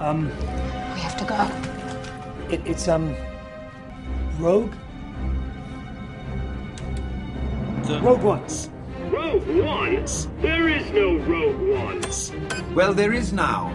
Um, We have to go. it, it's um, Rogue. The... Rogue Ones. Rogue Ones? There is no Rogue Ones. Well, there is now.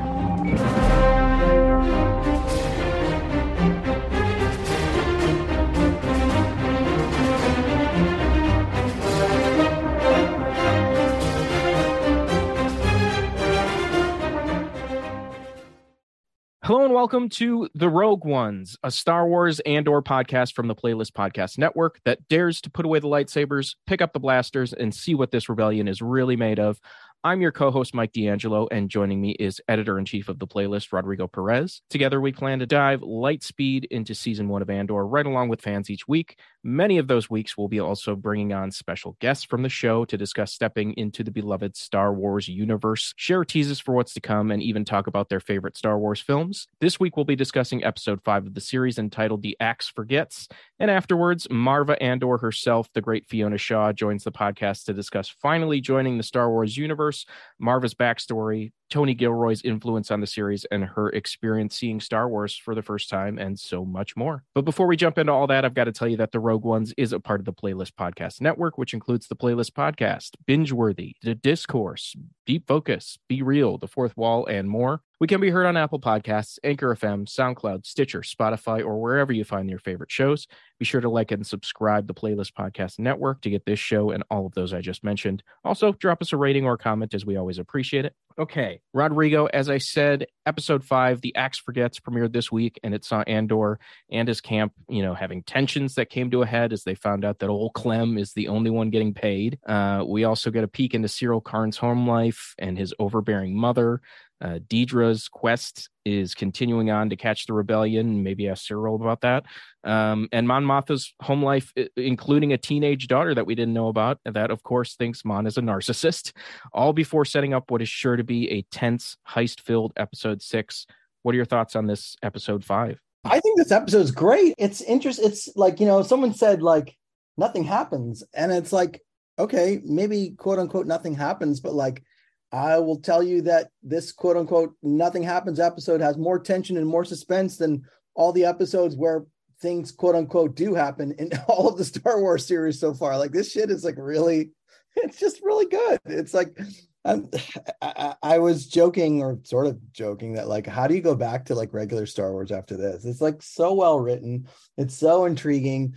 Hello and welcome to The Rogue Ones, a Star Wars Andor podcast from the Playlist Podcast Network that dares to put away the lightsabers, pick up the blasters, and see what this rebellion is really made of. I'm your co-host Mike DeAngelo, and joining me is editor-in-chief of the playlist, Rodrigo Perez. Together, we plan to dive light speed into season one of Andor, right along with fans each week. Many of those weeks, we'll be also bringing on special guests from the show to discuss stepping into the beloved Star Wars universe, share teases for what's to come, and even talk about their favorite Star Wars films. This week, we'll be discussing episode five of the series entitled The Axe Forgets. And afterwards, Marva Andor herself, the great Fiona Shaw, joins the podcast to discuss finally joining the Star Wars universe, Marva's backstory, Tony Gilroy's influence on the series, and her experience seeing Star Wars for the first time, and so much more. But before we jump into all that, I've got to tell you that the Rogue Ones is a part of the Playlist Podcast Network, which includes the Playlist Podcast, Binge Worthy, The Discourse, Deep Focus, Be Real, The Fourth Wall, and more. We can be heard on Apple Podcasts, Anchor FM, SoundCloud, Stitcher, Spotify, or wherever you find your favorite shows. Be sure to like and subscribe the Playlist Podcast Network to get this show and all of those I just mentioned. Also, drop us a rating or comment as we always appreciate it. Okay, Rodrigo, as I said, episode five, The Axe Forgets, premiered this week, and it saw Andor and his camp, you know, having tensions that came to a head as they found out that old Clem is the only one getting paid. Uh, we also get a peek into Syril Karn's home life and his overbearing mother. Uh, Dedra's quest is continuing on to catch the rebellion. Maybe ask Syril about that. Um, and Mon Mothma's home life, including a teenage daughter that we didn't know about, that of course thinks Mon is a narcissist. All before setting up what is sure to be a tense, heist-filled episode six. What are your thoughts on this episode five? I think this episode's great. It's interesting. It's like you know, someone said like nothing happens, and it's like okay, maybe quote unquote nothing happens, but like I will tell you that this quote unquote nothing happens episode has more tension and more suspense than all the episodes where things quote unquote do happen in all of the Star Wars series so far. Like this shit is like really, it's just really good. It's like I'm, I, I was joking or sort of joking that like how do you go back to like regular Star Wars after this? It's like so well written. It's so intriguing.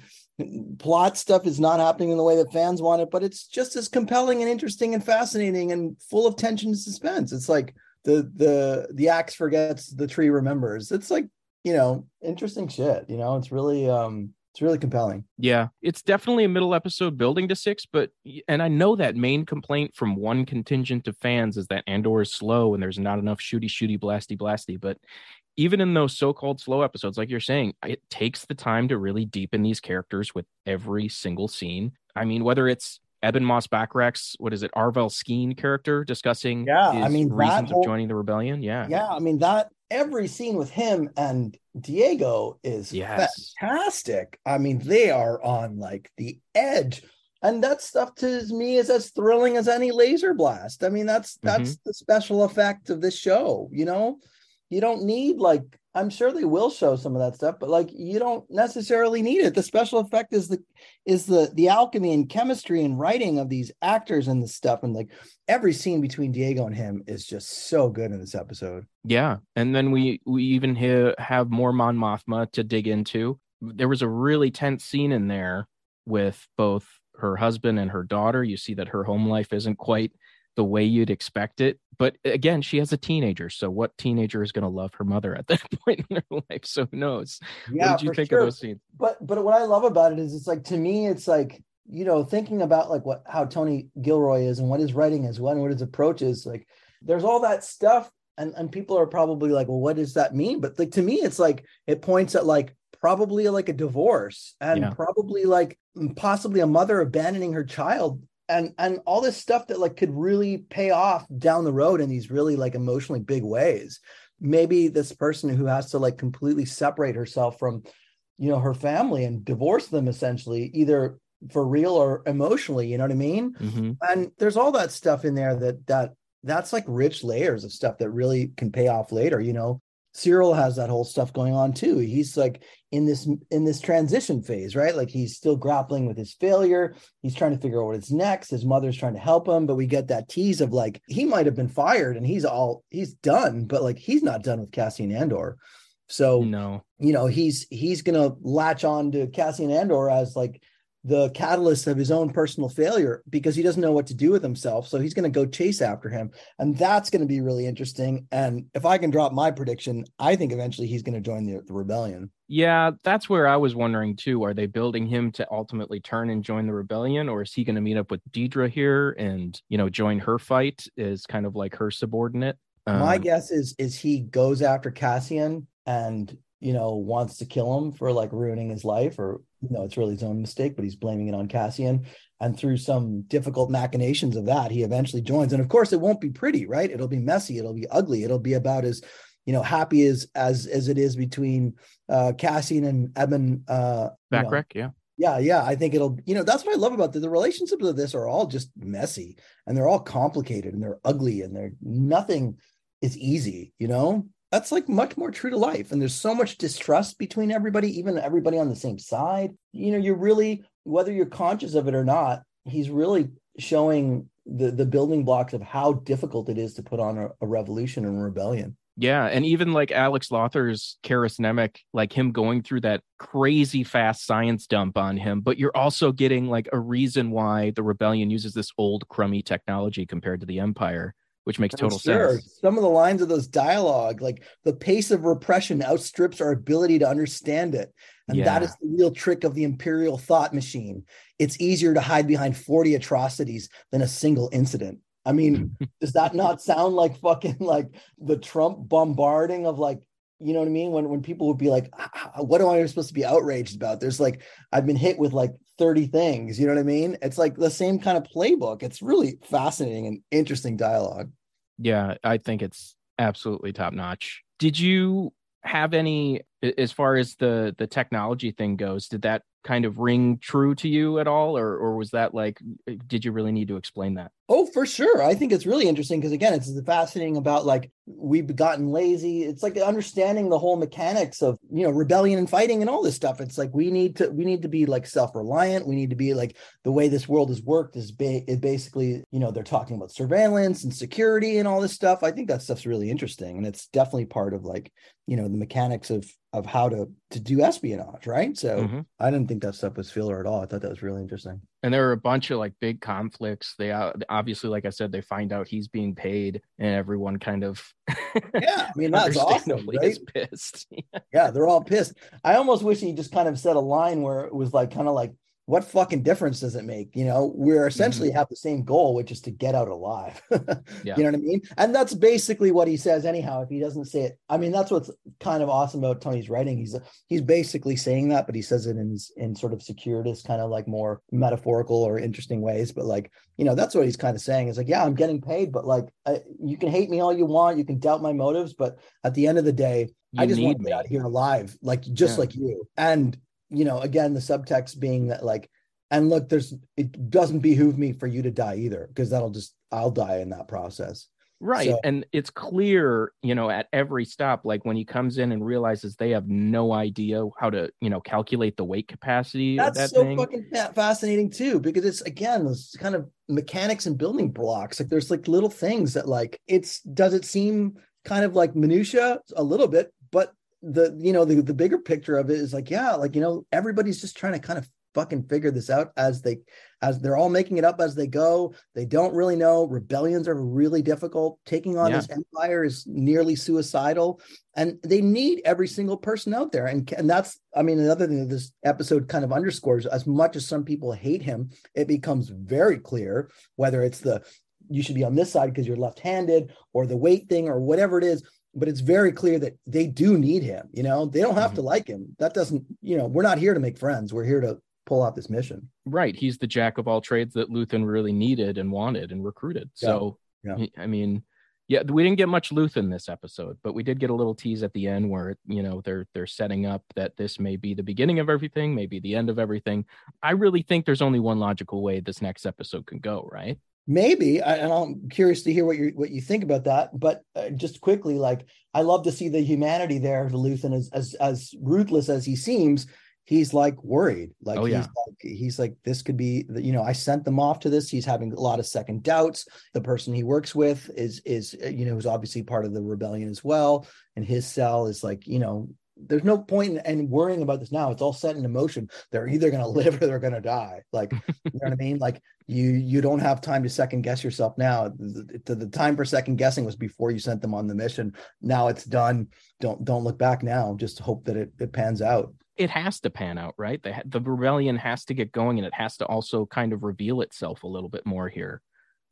Plot stuff is not happening in the way that fans want it, but it's just as compelling and interesting and fascinating and full of tension and suspense. It's like the the the axe forgets, the tree remembers. It's like you know interesting shit. You know, it's really um it's really compelling. Yeah, it's definitely a middle episode building to six, but and I know that main complaint from one contingent of fans is that Andor is slow and there's not enough shooty shooty blasty blasty. But even in those so-called slow episodes, like you're saying, it takes the time to really deepen these characters with every single scene. I mean, whether it's Ebon Moss-Bachrach's what is it, Arvel Skeen character discussing Yeah, I mean, reasons whole- of joining the rebellion. Yeah. Yeah, I mean that every scene with him and Diego is Yes. fantastic. I mean, they are on like the edge. And that stuff to me is as thrilling as any laser blast. I mean, that's mm-hmm. that's the special effect of this show, you know? You don't need like I'm sure they will show some of that stuff, but like you don't necessarily need it. The special effect is the is the the alchemy and chemistry and writing of these actors and the stuff, and like every scene between Diego and him is just so good in this episode. Yeah, and then we we even ha- have more Mon Mothma to dig into. There was a really tense scene in there with both her husband and her daughter. You see that her home life isn't quite the way you'd expect it. But again, she has a teenager. So what teenager is going to love her mother at that point in her life? So who knows? Yeah, what did you think sure. of those scenes? But but what I love about it is it's like to me, it's like you know thinking about like what how Tony Gilroy is and what his writing is, what and what his approach is. Like there's all that stuff, and and people are probably like, well, what does that mean? But like to me, it's like it points at like probably like a divorce and Yeah. probably like possibly a mother abandoning her child and and all this stuff that like could really pay off down the road in these really like emotionally big ways. Maybe this person who has to like completely separate herself from you know her family and divorce them essentially either for real or emotionally you know what i mean? Hmm and there's all that stuff in there that that that's like rich layers of stuff that really can pay off later you know syril has that whole stuff going on too. He's like in this in this transition phase right? Like he's still grappling with his failure. He's trying to figure out what's next. His mother's trying to help him but we get that tease of like he might have been fired and he's all he's done but like he's not done with cassian andor. So No. you know he's he's gonna latch on to Cassian Andor as like the catalyst of his own personal failure because he doesn't know what to do with himself. So he's gonna go chase after him, and that's gonna be really interesting. And if I can drop my prediction, I think eventually he's gonna join the, the rebellion. Yeah, that's where I was wondering too. Are they building him to ultimately turn and join the rebellion, or is he going to meet up with Dedra here and you know join her fight as kind of like her subordinate? my Um, guess is is he goes after Cassian and you know wants to kill him for like ruining his life or you know it's really his own mistake but he's blaming it on Cassian and through some difficult machinations of that he eventually joins and of course it won't be pretty right it'll be messy it'll be ugly it'll be about as you know happy as as as it is between uh Cassian and Ebon uh you know, yeah. yeah, yeah. I think it'll, you know, that's what I love about the, the relationships of this are all just messy and they're all complicated and they're ugly and they're nothing is easy, you know? That's like much more true to life. And there's so much distrust between everybody, even everybody on the same side. You know, you're really, whether you're conscious of it or not, he's really showing the the building blocks of how difficult it is to put on a, a revolution and a rebellion. Yeah, and even like Alex Lawther's Karis Nemik, like him going through that crazy fast science dump on him, but you're also getting like a reason why the rebellion uses this old crummy technology compared to the Empire, which makes total Sure. sense. Some of the lines of those dialogue, like the pace of repression outstrips our ability to understand it. And that Yeah. is the real trick of the imperial thought machine. It's easier to hide behind 40 atrocities than a single incident. I mean, does that not sound like fucking like the Trump bombarding of like, you know what I mean? When when people would be like, "H- h- what am I supposed to be outraged about? There's like, I've been hit with like 30 things, you know what I mean? It's like the same kind of playbook. It's really fascinating and interesting dialogue. Yeah, I think it's absolutely top notch. Did you have any as far as the the technology thing goes, did that kind of ring true to you at all or or was that like uh, did you really need to explain that? Oh, for sure. I think it's really interesting because again, it's fascinating about like we've gotten lazy. It's like understanding the whole mechanics of you know rebellion and fighting and all this stuff. It's like we need to we need to be like self-reliant. We need to be like the way this world has worked is ba- it basically you know they're talking about surveillance and security and all this stuff. I think that stuff's really interesting and it's definitely part of like you know the mechanics of of how to to do espionage, right? So Mhm. I didn't think that stuff was filler at all. I thought that was really interesting. and there are a bunch of like big conflicts they uh, obviously like i said they find out he's being paid and everyone kind of Yeah, I mean that's awesome, right? is pissed Yeah, they're all pissed. I almost wish he just kind of said a line where it was like kind of like, what fucking difference does it make? You know, we're essentially mm-hmm. have the same goal, which is to get out alive. Yeah. You know what I mean? And that's basically what he says anyhow. If he doesn't say it, I mean, that's what's kind of awesome about Tony's writing. He's he's basically saying that, but he says it in in sort of circuitous, kind of like more metaphorical or interesting ways. But like, you know, that's what he's kind of saying. Is like, yeah, I'm getting paid, but like, I, you can hate me all you want, you can doubt my motives, but at the end of the day, you I just want to get out here alive, like just Yeah. like you. And you know, again, the subtext being that like, and look, there's it doesn't behoove me for you to die either, because that'll just I'll die in that process. Right. So- and it's clear, you know, at every stop, like when he comes in and realizes they have no idea how to, you know, calculate the weight capacity That's that so thing. fucking fascinating too, because it's again those kind of mechanics and building blocks. Like there's like little things that like it's does it seem kind of like minutia a little bit, but the you know the the bigger picture of it is like yeah, like you know everybody's just trying to kind of fucking figure this out as they as they're all making it up as they go. They don't really know. Rebellions are really difficult. Taking on Yeah. this empire is nearly suicidal and they need every single person out there and and that's i mean another thing that this episode kind of underscores as much as some people hate him it becomes very clear whether it's the you should be on this side because you're left-handed or the weight thing or whatever it is but it's very clear that they do need him you know they don't have to mm-hmm. like him that doesn't you know we're not here to make friends we're here to pull off this mission Right. He's the jack of all trades that Luthen really needed and wanted and recruited. Yeah. So, Yeah. I mean, yeah, we didn't get much Luthen this episode, but we did get a little tease at the end where you know they're they're setting up that this may be the beginning of everything, maybe the end of everything. I really think there's only one logical way this next episode can go, right? Maybe I, and i'm curious to hear what you what you think about that but uh, just quickly like i love to see the humanity there to luthen as as as ruthless as he seems he's like worried like Oh, he's yeah. like he's like this could be you know i sent them off to this he's having a lot of second doubts the person he works with is is uh, you know is obviously part of the rebellion as well and his cell is like you know there's no point in, in worrying about this now. It's all set in motion. They're either going to live or they're going to die. Like you know what i mean? Like you you don't have time to second guess yourself now. The, the, the time for second guessing was before you sent them on the mission. Now it's done. Don't don't look back now. Just hope that it, it pans out. It has to pan out, right? The the rebellion has to get going, and it has to also kind of reveal itself a little bit more here.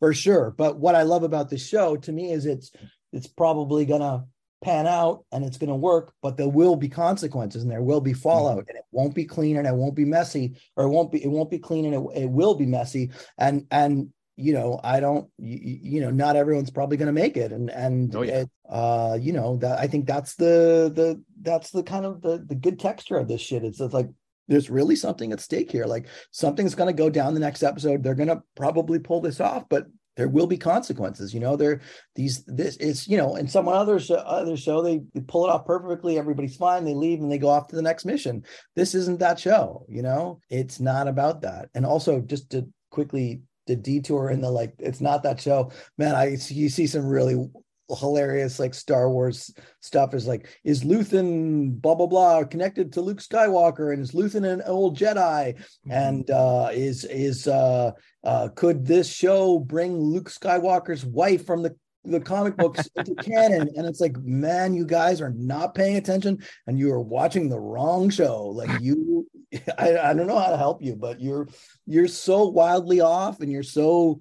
for sure. But what i love about this show to me is it's it's probably gonna pan out and it's gonna work but there will be consequences and there will be fallout and it won't be clean and it won't be messy or it won't be it won't be clean and it, it will be messy. And and you know i don't you, you know not everyone's probably going to make it. And and Oh, yeah. it, uh you know that i think that's the the that's the kind of the the good texture of this shit. It's, it's like there's really something at stake here. Like something's going to go down the next episode. They're going to probably pull this off but there will be consequences you know there these this is you know in some other show, other show they, they pull it off perfectly everybody's fine they leave and they go off to the next mission. This isn't that show you know? It's not about that. And also just to quickly the detour in the like it's not that show. Man i you see some really hilarious like Star Wars stuff is like is Luthen blah blah blah connected to Luke Skywalker? And is Luthen an old Jedi? And uh is is uh uh could this show bring Luke Skywalker's wife from the the comic books into canon? And it's like man you guys are not paying attention and you are watching the wrong show. Like you I, I don't know how to help you but you're you're so wildly off and you're so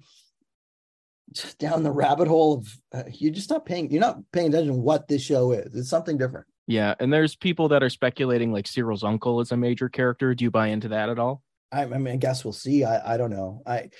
just down the rabbit hole of uh, you're just not paying you're not paying attention to what this show is. It's something different. Yeah, and there's people that are speculating like Syril's uncle is a major character. Do you buy into that at all? I, I mean i guess we'll see. I i don't know. I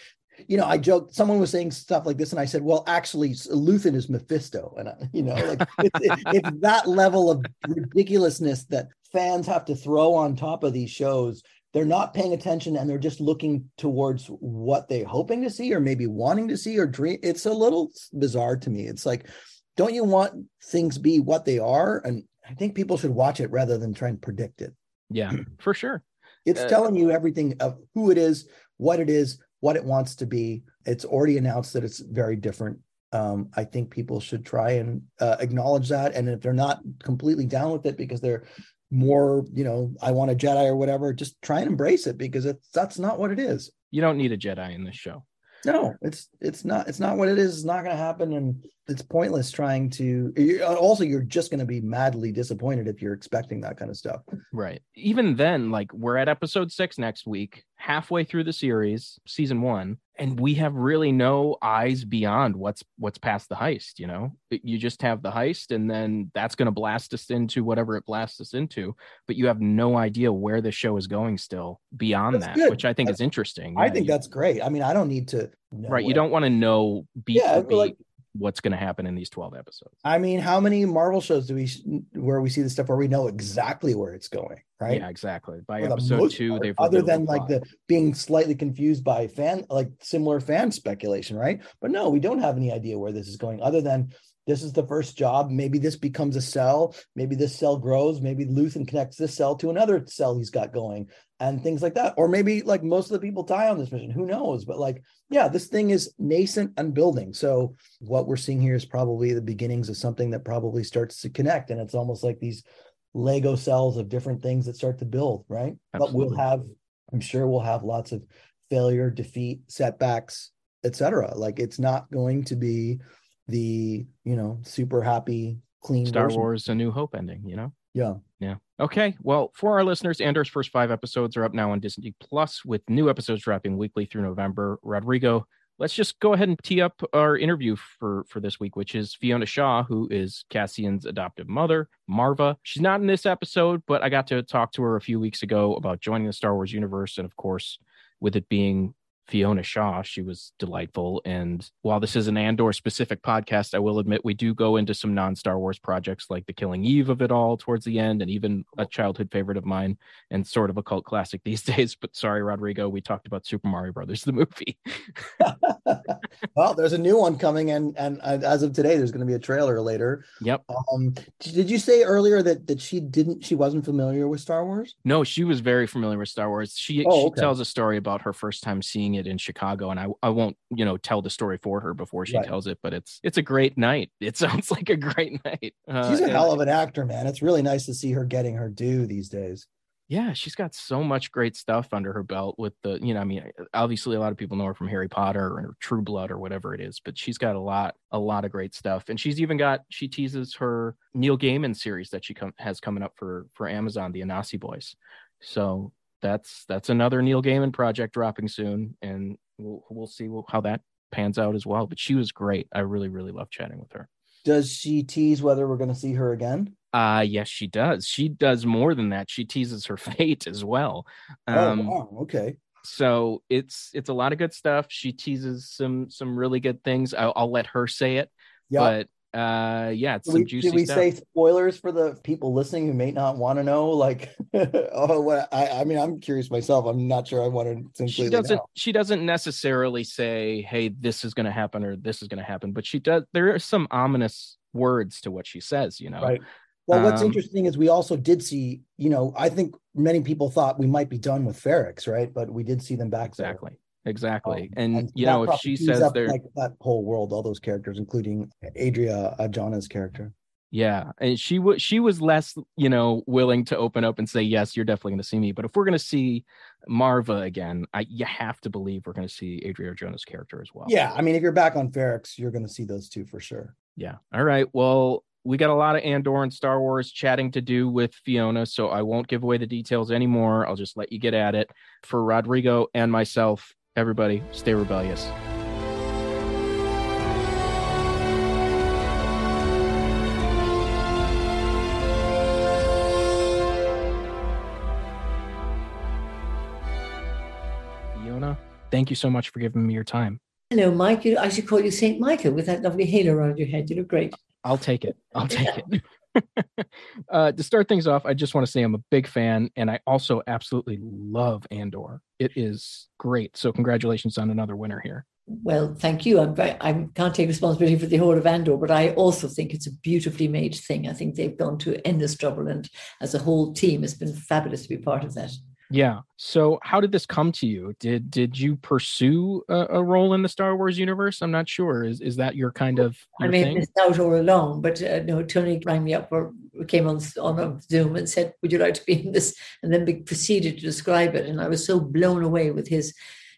you know i joked someone was saying stuff like this and i said well actually luthen is mephisto. And I, you know like it's, it, it's that level of ridiculousness that fans have to throw on top of these shows they're not paying attention and they're just looking towards what they're hoping to see or maybe wanting to see or dream it's a little bizarre to me it's like don't you want things be what they are and i think people should watch it rather than try and predict it Yeah, for sure. it's Uh, telling you everything of who it is, what it is, what it wants to be. It's already announced that it's very different. Um, I think people should try and uh, acknowledge that. And if they're not completely down with it because they're more, you know, I want a Jedi or whatever, just try and embrace it because it's that's not what it is. You don't need a Jedi in this show. No, it's it's not it's not what it is. It's not going to happen, and it's pointless trying to. you also, you're just going to be madly disappointed if you're expecting that kind of stuff. Right. Even then, like we're at episode six next week, halfway through the series, season one, and we have really no eyes beyond what's what's past the heist. You know, you just have the heist, and then that's going to blast us into whatever it blasts us into. But you have no idea where the show is going still beyond That's that, good. which I think is That's- interesting. I Yeah, think you- that's great. I mean, I don't need to. Know right. You don't want to know beat Yeah, like what's going to happen in these 12 episodes. I mean, how many Marvel shows do we where we see the stuff where we know exactly where it's going, right? Yeah, exactly. By For episode most two, part, they've other than the like the being slightly confused by fan like similar fan speculation, right? But no, we don't have any idea where this is going, other than this is the first job. Maybe this becomes a cell. Maybe this cell grows. Maybe Luthen connects this cell to another cell he's got going, and things like that. Or maybe like most of the people die on this mission. Who knows? But like, yeah, this thing is nascent and building. So what we're seeing here is probably the beginnings of something that probably starts to connect, and it's almost like these Lego cells of different things that start to build, right? Absolutely. But we'll have, I'm sure we'll have lots of failure, defeat, setbacks, etc. Like it's not going to be the you know super happy clean Star version. Wars: A New Hope ending. You know. Yeah. Yeah. Okay. Well, for our listeners, Andor's first five episodes are up now on Disney Plus, with new episodes dropping weekly through November. Rodrigo, let's just go ahead and tee up our interview for for this week, which is Fiona Shaw, who is Cassian's adoptive mother, Marva. She's not in this episode, but I got to talk to her a few weeks ago about joining the Star Wars universe, and of course, with it being Fiona Shaw, she was delightful. And while this is an Andor specific podcast, I will admit we do go into some non Star Wars projects like The Killing Eve of it all towards the end, and even a childhood favorite of mine and sort of a cult classic these days. But sorry, Rodrigo, we talked about Super Mario Brothers, the movie. well, there's a new one coming, and and uh, as of today, there's going to be a trailer later. Yep. Um, did you say earlier that that she didn't, she wasn't familiar with Star Wars? No, she was very familiar with Star Wars. She Oh, she okay. tells a story about her first time seeing it in Chicago, and I I won't you know tell the story for her before she Right. tells it, but it's it's a great night. It sounds like a great night. Uh, She's a hell of an actor, man. It's really nice to see her getting her due these days. yeah she's got so much great stuff under her belt with the you know i mean obviously a lot of people know her from harry potter or true blood or whatever it is but she's got a lot a lot of great stuff and she's even got she teases her neil gaiman series that she com- has coming up for for amazon the anansi boys so that's that's another neil gaiman project dropping soon and we'll we'll see how that pans out as well. But she was great. I really really love chatting with her. Does she tease whether we're going to see her again? uh yes she does. She does more than that. She teases her fate as well. Um oh, wow. Okay. so it's it's a lot of good stuff. She teases some some really good things. I'll, I'll let her say it. Yeah. but uh yeah it's Did some we, juicy did we stuff say spoilers for the people listening who may not want to know? Like, oh, what? I, I mean, I'm curious myself. I'm not sure I want to she doesn't know. she doesn't necessarily say hey this is going to happen or this is going to happen but she does there are some ominous words to what she says you know Right. Well, what's Um, interesting is we also did see, you know, I think many people thought we might be done with Ferrix, right? But we did see them back there. Exactly Um, and, so you know if she says up, there like that whole world, all those characters, including Adria Arjona's character. Yeah, and she was she was less, you know, willing to open up and say yes, you're definitely going to see me. But if we're going to see Marva again, I you have to believe we're going to see Adria Arjona's character as well. Yeah, I mean, if you're back on Ferrix, you're going to see those two for sure. yeah. All right. Well, we got a lot of Andor and Star Wars chatting to do with Fiona, so I won't give away the details anymore. I'll just let you get at it. For Rodrigo and myself, everybody, stay rebellious. Fiona, thank you so much for giving me your time. Hello, Mike. I should call you Saint Michael with that lovely halo around your head. You look great. I'll take it. I'll take it. Uh, to start things off, I just want to say I'm a big fan, and I also absolutely love Andor. It is great. So congratulations on another winner here. Well, thank you. I'm very, I can't take responsibility for the whole of Andor, but I also think it's a beautifully made thing. I think they've gone to endless trouble, and as a whole team, it's been fabulous to be part of that. Yeah. So how did this come to you? Did did you pursue a, a role in the Star Wars universe? I'm not sure. Is is that your kind of I your may have thing? missed out all along, but uh, no, Tony rang me up or came on on a Zoom and said, "Would you like to be in this?" And then proceeded to describe it, and I was so blown away with his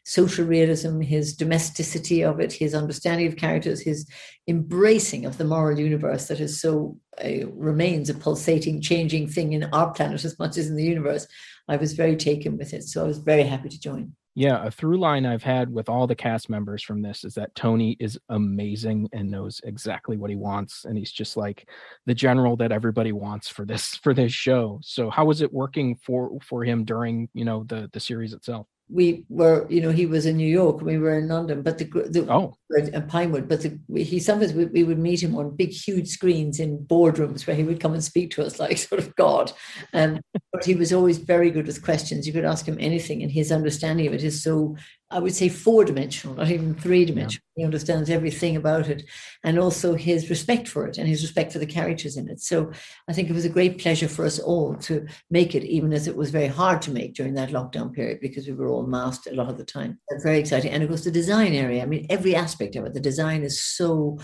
social realism, his domesticity of it, his understanding of characters, his embracing of the moral universe that is so uh, remains a pulsating, changing thing in our planet as much as in the universe. I was very taken with it, so I was very happy to join. Yeah, a through line I've had with all the cast members from this is that Tony is amazing and knows exactly what he wants, and he's just like the general that everybody wants for this for this show. So, how was it working for for him during you know the the series itself? We were, you know, he was in New York, we were in London, but the, the Oh, and Pinewood, but the, he sometimes we, we, would meet him on big, huge screens in boardrooms where he would come and speak to us like sort of God. Um, but he was always very good with questions. You could ask him anything, and his understanding of it is so I would say four dimensional, not even three dimensional. Yeah. He understands everything about it and also his respect for it and his respect for the characters in it. So I think it was a great pleasure for us all to make it, even as it was very hard to make during that lockdown period because we were all masked a lot of the time. That's very exciting. And of course, the design area, I mean, every aspect of it, the design is so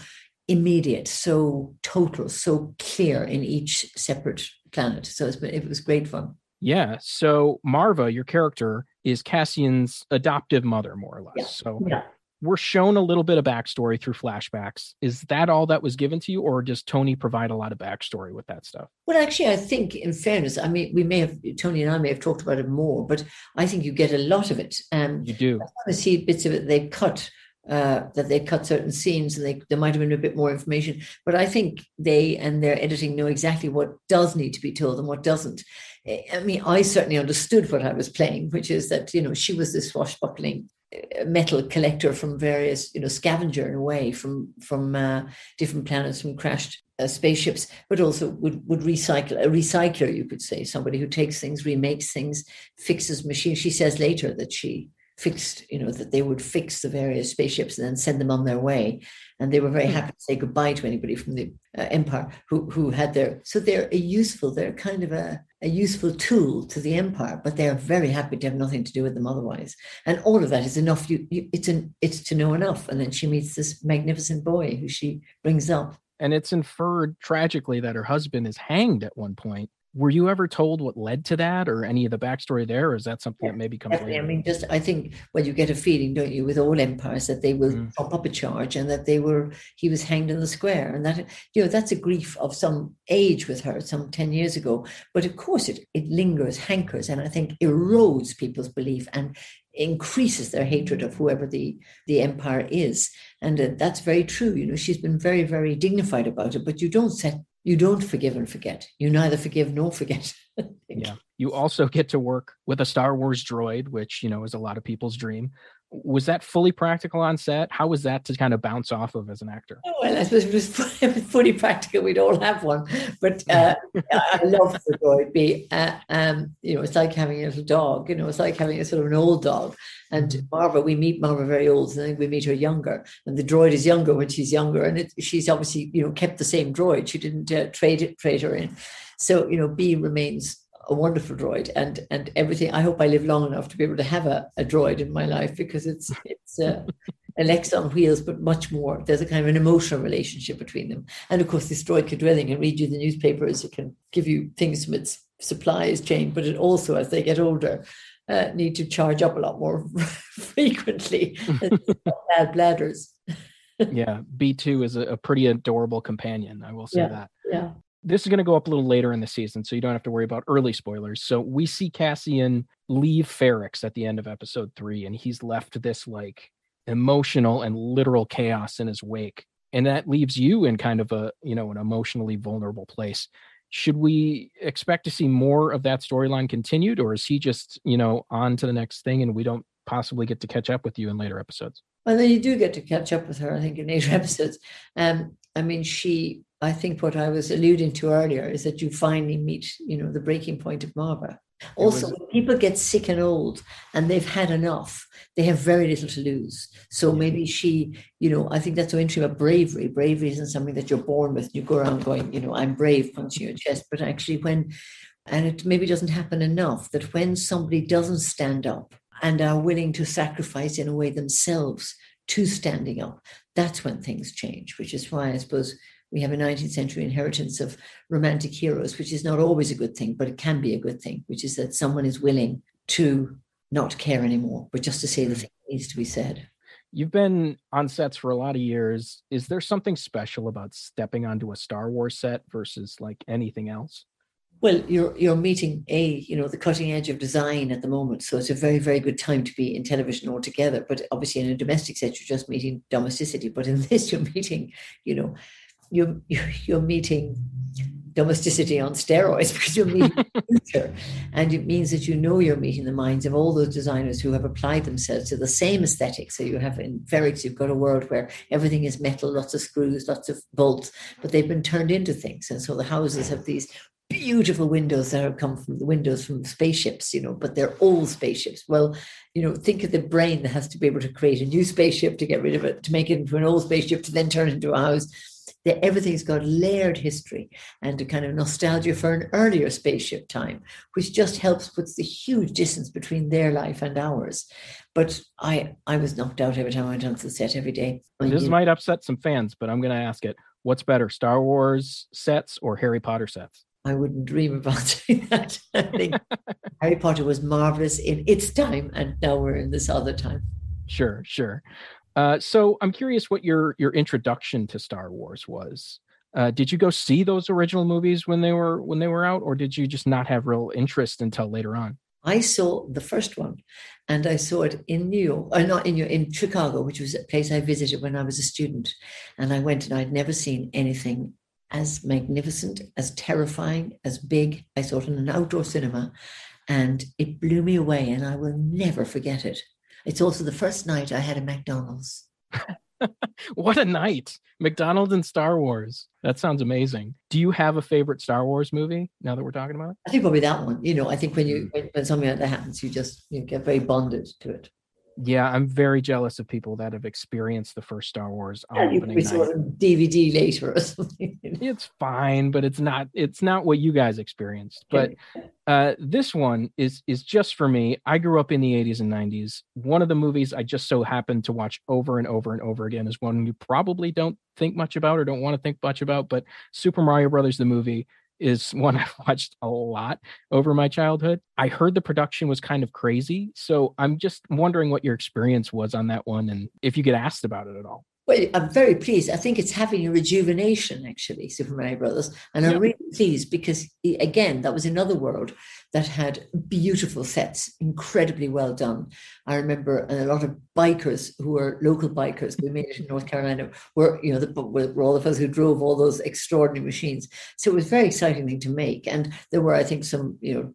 immediate, so total, so clear in each separate planet. So been, it was great fun. Yeah. So Marva, your character, is Cassian's adoptive mother, more or less. Yeah. So yeah. we're shown a little bit of backstory through flashbacks. Is that all that was given to you, or does Tony provide a lot of backstory with that stuff? Well, actually, I think, in fairness, I mean, we may have Tony and I may have talked about it more, but I think you get a lot of it. Um, you do. I see bits of it they cut uh, that they cut certain scenes and they, there might have been a bit more information. But I think they and their editing know exactly what does need to be told and what doesn't. I mean, I certainly understood what I was playing, which is that, you know, she was this swashbuckling uh, metal collector from various, you know, scavenger in a way from from uh, different planets, from crashed uh, spaceships, but also would would recycle a recycler, you could say, somebody who takes things, remakes things, fixes machines. She says later that she fixed, you know, that they would fix the various spaceships and then send them on their way. And they were very hmm. happy to say goodbye to anybody from the uh, empire who who had their. So they're a useful. They're kind of a a useful tool to the empire, but they are very happy to have nothing to do with them otherwise. And all of that is enough. You, you it's an it's to know enough. And then she meets this magnificent boy who she brings up. And it's inferred tragically that her husband is hanged at one point were you ever told what led to that or any of the backstory there or is that something yeah, that maybe comes definitely. later? i mean just i think well you get a feeling don't you with all empires that they will mm. up a charge and that they were he was hanged in the square and that you know that's a grief of some age with her some 10 years ago but of course it it lingers hankers and i think erodes people's belief and increases their hatred of whoever the the empire is and uh, that's very true you know she's been very very dignified about it but you don't set you don't forgive and forget. You neither forgive nor forget. yeah. You also get to work with a Star Wars droid, which, you know, is a lot of people's dream was that fully practical on set? How was that to kind of bounce off of as an actor? Oh, well, I suppose it was fully practical. We'd all have one, but uh, I love the droid. Be uh, um, you know, it's like having a little dog. You know, it's like having a sort of an old dog. And mm-hmm. Marva, we meet Marva very old, and then we meet her younger. And the droid is younger when she's younger, and it, she's obviously you know kept the same droid. She didn't uh, trade it, trade her in. So you know, B remains a wonderful droid and and everything. I hope i live long enough to be able to have a, a droid in my life because it's it's uh, Lex on wheels but much more. There's a kind of an emotional relationship between them. And of course this droid can do anything. And read you the newspapers. It can give you things from its supplies chain but it also as they get older uh, need to charge up a lot more frequently. Bad bladders. Yeah b2 is a, a, pretty adorable companion i will say yeah, that. yeah this is going to go up a little later in the season, so you don't have to worry about early spoilers. So we see Cassian leave Ferrix at the end of episode three, and he's left this like emotional and literal chaos in his wake. And that leaves you in kind of a, you know, an emotionally vulnerable place. Should we expect to see more of that storyline continued, or is he just, you know, on to the next thing and we don't possibly get to catch up with you in later episodes? Well, then you do get to catch up with her, I think, in later episodes. Um, I mean, she I think what I was alluding to earlier is that you finally meet, you know, the breaking point of Marva. Also, was, when people get sick and old and they've had enough, they have very little to lose. So maybe she, you know, I think that's so interesting about bravery. Bravery isn't something that you're born with. You go around going, you know, I'm brave, punching your chest. But actually, when, and it maybe doesn't happen enough, that when somebody doesn't stand up and are willing to sacrifice in a way themselves to standing up, that's when things change, which is why I suppose we have a 19th century inheritance of romantic heroes, which is not always a good thing, but it can be a good thing, which is that someone is willing to not care anymore, but just to say the thing that needs to be said. You've been on sets for a lot of years. Is there something special about stepping onto a Star Wars set versus like anything else? Well, you're you're meeting a you know the cutting edge of design at the moment, so it's a very very good time to be in television altogether. But obviously, in a domestic set, you're just meeting domesticity. But in this, you're meeting you know you're you're meeting domesticity on steroids because you're meeting the future. And it means that you know you're meeting the minds of all those designers who have applied themselves to the same aesthetic. So you have in Ferrix, you've got a world where everything is metal, lots of screws, lots of bolts, but they've been turned into things. And so the houses have these beautiful windows that have come from the windows from spaceships, you know, but they're old spaceships. Well, you know, think of the brain that has to be able to create a new spaceship to get rid of it, to make it into an old spaceship, to then turn it into a house that everything's got layered history and a kind of nostalgia for an earlier spaceship time, which just helps puts the huge distance between their life and ours. But I I was knocked out every time I went onto the set every day. This might upset some fans, but I'm going to ask it. What's better, Star Wars sets or Harry Potter sets? I wouldn't dream about doing that. I think Harry Potter was marvelous in its time, and now we're in this other time. Sure, sure. Uh, so I'm curious what your your introduction to Star Wars was. Uh, did you go see those original movies when they were when they were out, or did you just not have real interest until later on? I saw the first one, and I saw it in New York, or uh, not in New York, in Chicago, which was a place I visited when I was a student. And I went, and I'd never seen anything as magnificent, as terrifying, as big. I saw it in an outdoor cinema, and it blew me away, and I will never forget it. It's also the first night I had a McDonald's. what a night! McDonald's and Star Wars. That sounds amazing. Do you have a favorite Star Wars movie now that we're talking about it? I think probably that one. You know, I think when you hmm. when, when something like that happens, you just you get very bonded to it yeah, I'm very jealous of people that have experienced the first Star Wars on yeah, opening night. DVD later or something. It's fine, but it's not it's not what you guys experienced. But uh, this one is is just for me. I grew up in the 80s and 90s. One of the movies I just so happened to watch over and over and over again is one you probably don't think much about or don't want to think much about, but Super Mario Brothers the movie is one I've watched a lot over my childhood. I heard the production was kind of crazy. So I'm just wondering what your experience was on that one and if you get asked about it at all. Well, I'm very pleased. I think it's having a rejuvenation, actually, Super Mario Brothers. And I'm really pleased because, again, that was another world that had beautiful sets, incredibly well done. I remember uh, a lot of bikers who were local bikers, we made it in North Carolina, were, you know, the, were all of us who drove all those extraordinary machines. So it was a very exciting thing to make. And there were, I think, some, you know,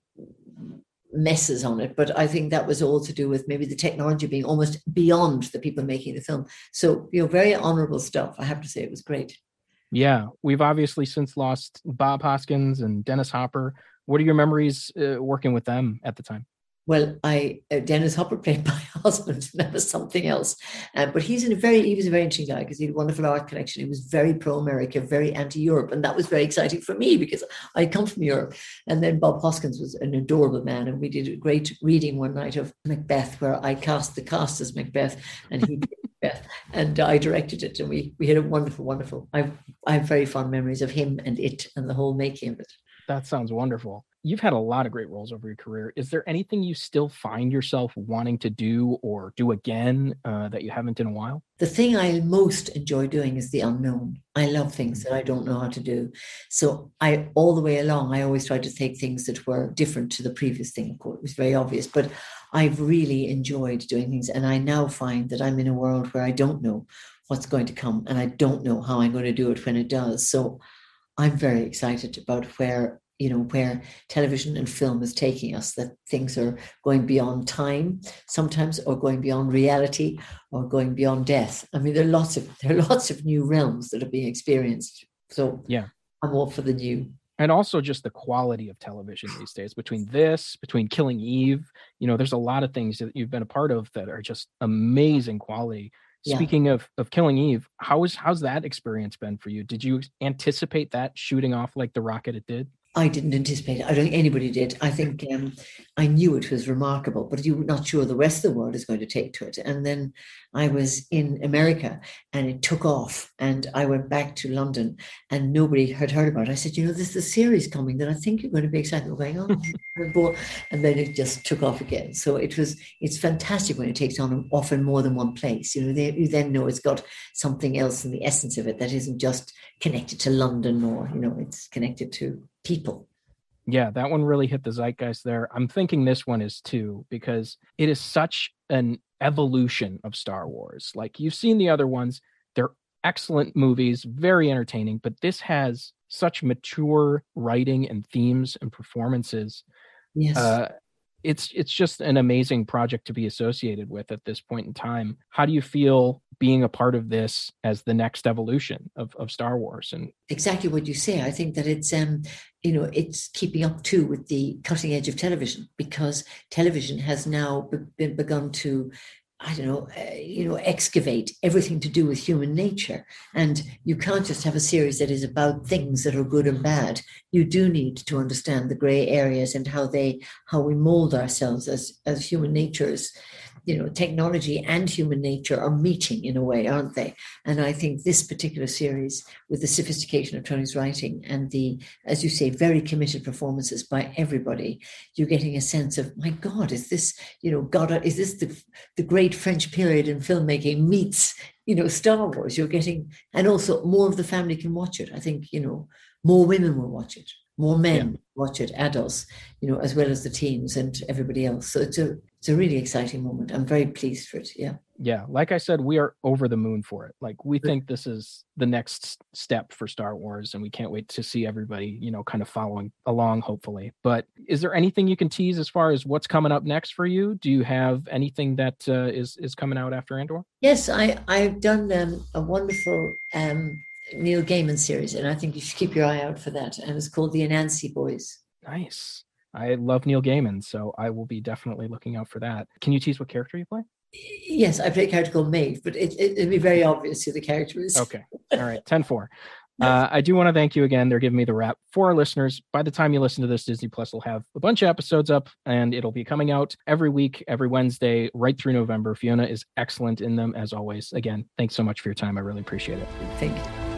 messes on it but i think that was all to do with maybe the technology being almost beyond the people making the film. So you know very honorable stuff i have to say it was great. Yeah we've obviously since lost bob hoskins and dennis hopper. What are your memories uh, working with them at the time well, I uh, Dennis Hopper played my husband. And that was something else. Uh, but he's in a very he was a very interesting guy because he had a wonderful art collection. He was very pro-America, very anti-Europe, and that was very exciting for me because I come from Europe. And then Bob Hoskins was an adorable man, and we did a great reading one night of Macbeth, where I cast the cast as Macbeth, and he Macbeth, and I directed it, and we we had a wonderful, wonderful. I I have very fond memories of him and it and the whole making of it. That sounds wonderful you've had a lot of great roles over your career. Is there anything you still find yourself wanting to do or do again uh, that you haven't in a while? The thing I most enjoy doing is the unknown. I love things that I don't know how to do. So I, all the way along, I always tried to take things that were different to the previous thing. Of course, it was very obvious, but I've really enjoyed doing things. And I now find that I'm in a world where I don't know what's going to come and I don't know how I'm going to do it when it does. So I'm very excited about where you know where television and film is taking us that things are going beyond time sometimes or going beyond reality or going beyond death. I mean there are lots of there are lots of new realms that are being experienced. So yeah. I'm all for the new. And also just the quality of television these days between this between killing eve you know there's a lot of things that you've been a part of that are just amazing quality. Yeah. speaking of of killing eve how is how's that experience been for you? Did you anticipate that shooting off like the rocket it did I didn't anticipate it. I don't think anybody did. I think um, I knew it was remarkable, but you're not sure the rest of the world is going to take to it. And then I was in America and it took off. And I went back to London and nobody had heard about it. I said, you know, there's a series coming that I think you're going to be excited. We're going, oh, and then it just took off again. So it was, it's fantastic when it takes on often more than one place. You know, they, you then know it's got something else in the essence of it that isn't just connected to London or, you know, it's connected to people. Yeah, that one really hit the zeitgeist there. I'm thinking this one is too, because it is such an evolution of Star Wars. Like you've seen the other ones, they're excellent movies, very entertaining, but this has such mature writing and themes and performances. Yes. Uh, it's it's just an amazing project to be associated with at this point in time. How do you feel being a part of this as the next evolution of, of Star Wars? And exactly what you say. I think that it's um, you know, it's keeping up too with the cutting edge of television because television has now be- been begun to I don't know, uh, you know, excavate everything to do with human nature. And you can't just have a series that is about things that are good and bad. You do need to understand the gray areas and how they, how we mold ourselves as as human natures you know technology and human nature are meeting in a way aren't they? And i think this particular series with the sophistication of tony's writing and the as you say very committed performances by everybody you're getting a sense of my god is this you know god is this the the great french period in filmmaking meets you know star wars. You're getting and also more of the family can watch it. I think you know more women will watch it more men yeah. watch it adults you know as well as the teens and everybody else. So it's a it's a really exciting moment. I'm very pleased for it. Yeah. Yeah. Like I said, we are over the moon for it. Like we think this is the next step for Star Wars, and we can't wait to see everybody, you know, kind of following along, hopefully. But is there anything you can tease as far as what's coming up next for you? Do you have anything that uh, is is coming out after Andor? Yes, I I've done um, a wonderful um, Neil Gaiman series, and I think you should keep your eye out for that. And it's called the Anansi Boys. Nice. I love Neil Gaiman, so I will be definitely looking out for that. Can you tease what character you play? Yes, I play a character called Maeve, but it, it, will be very obvious who the character is. Okay. All right. 10 4. Uh, I do want to thank you again. They're giving me the wrap for our listeners. By the time you listen to this, Disney Plus will have a bunch of episodes up and it'll be coming out every week, every Wednesday, right through November. Fiona is excellent in them as always. Again, thanks so much for your time. I really appreciate it. Thank you.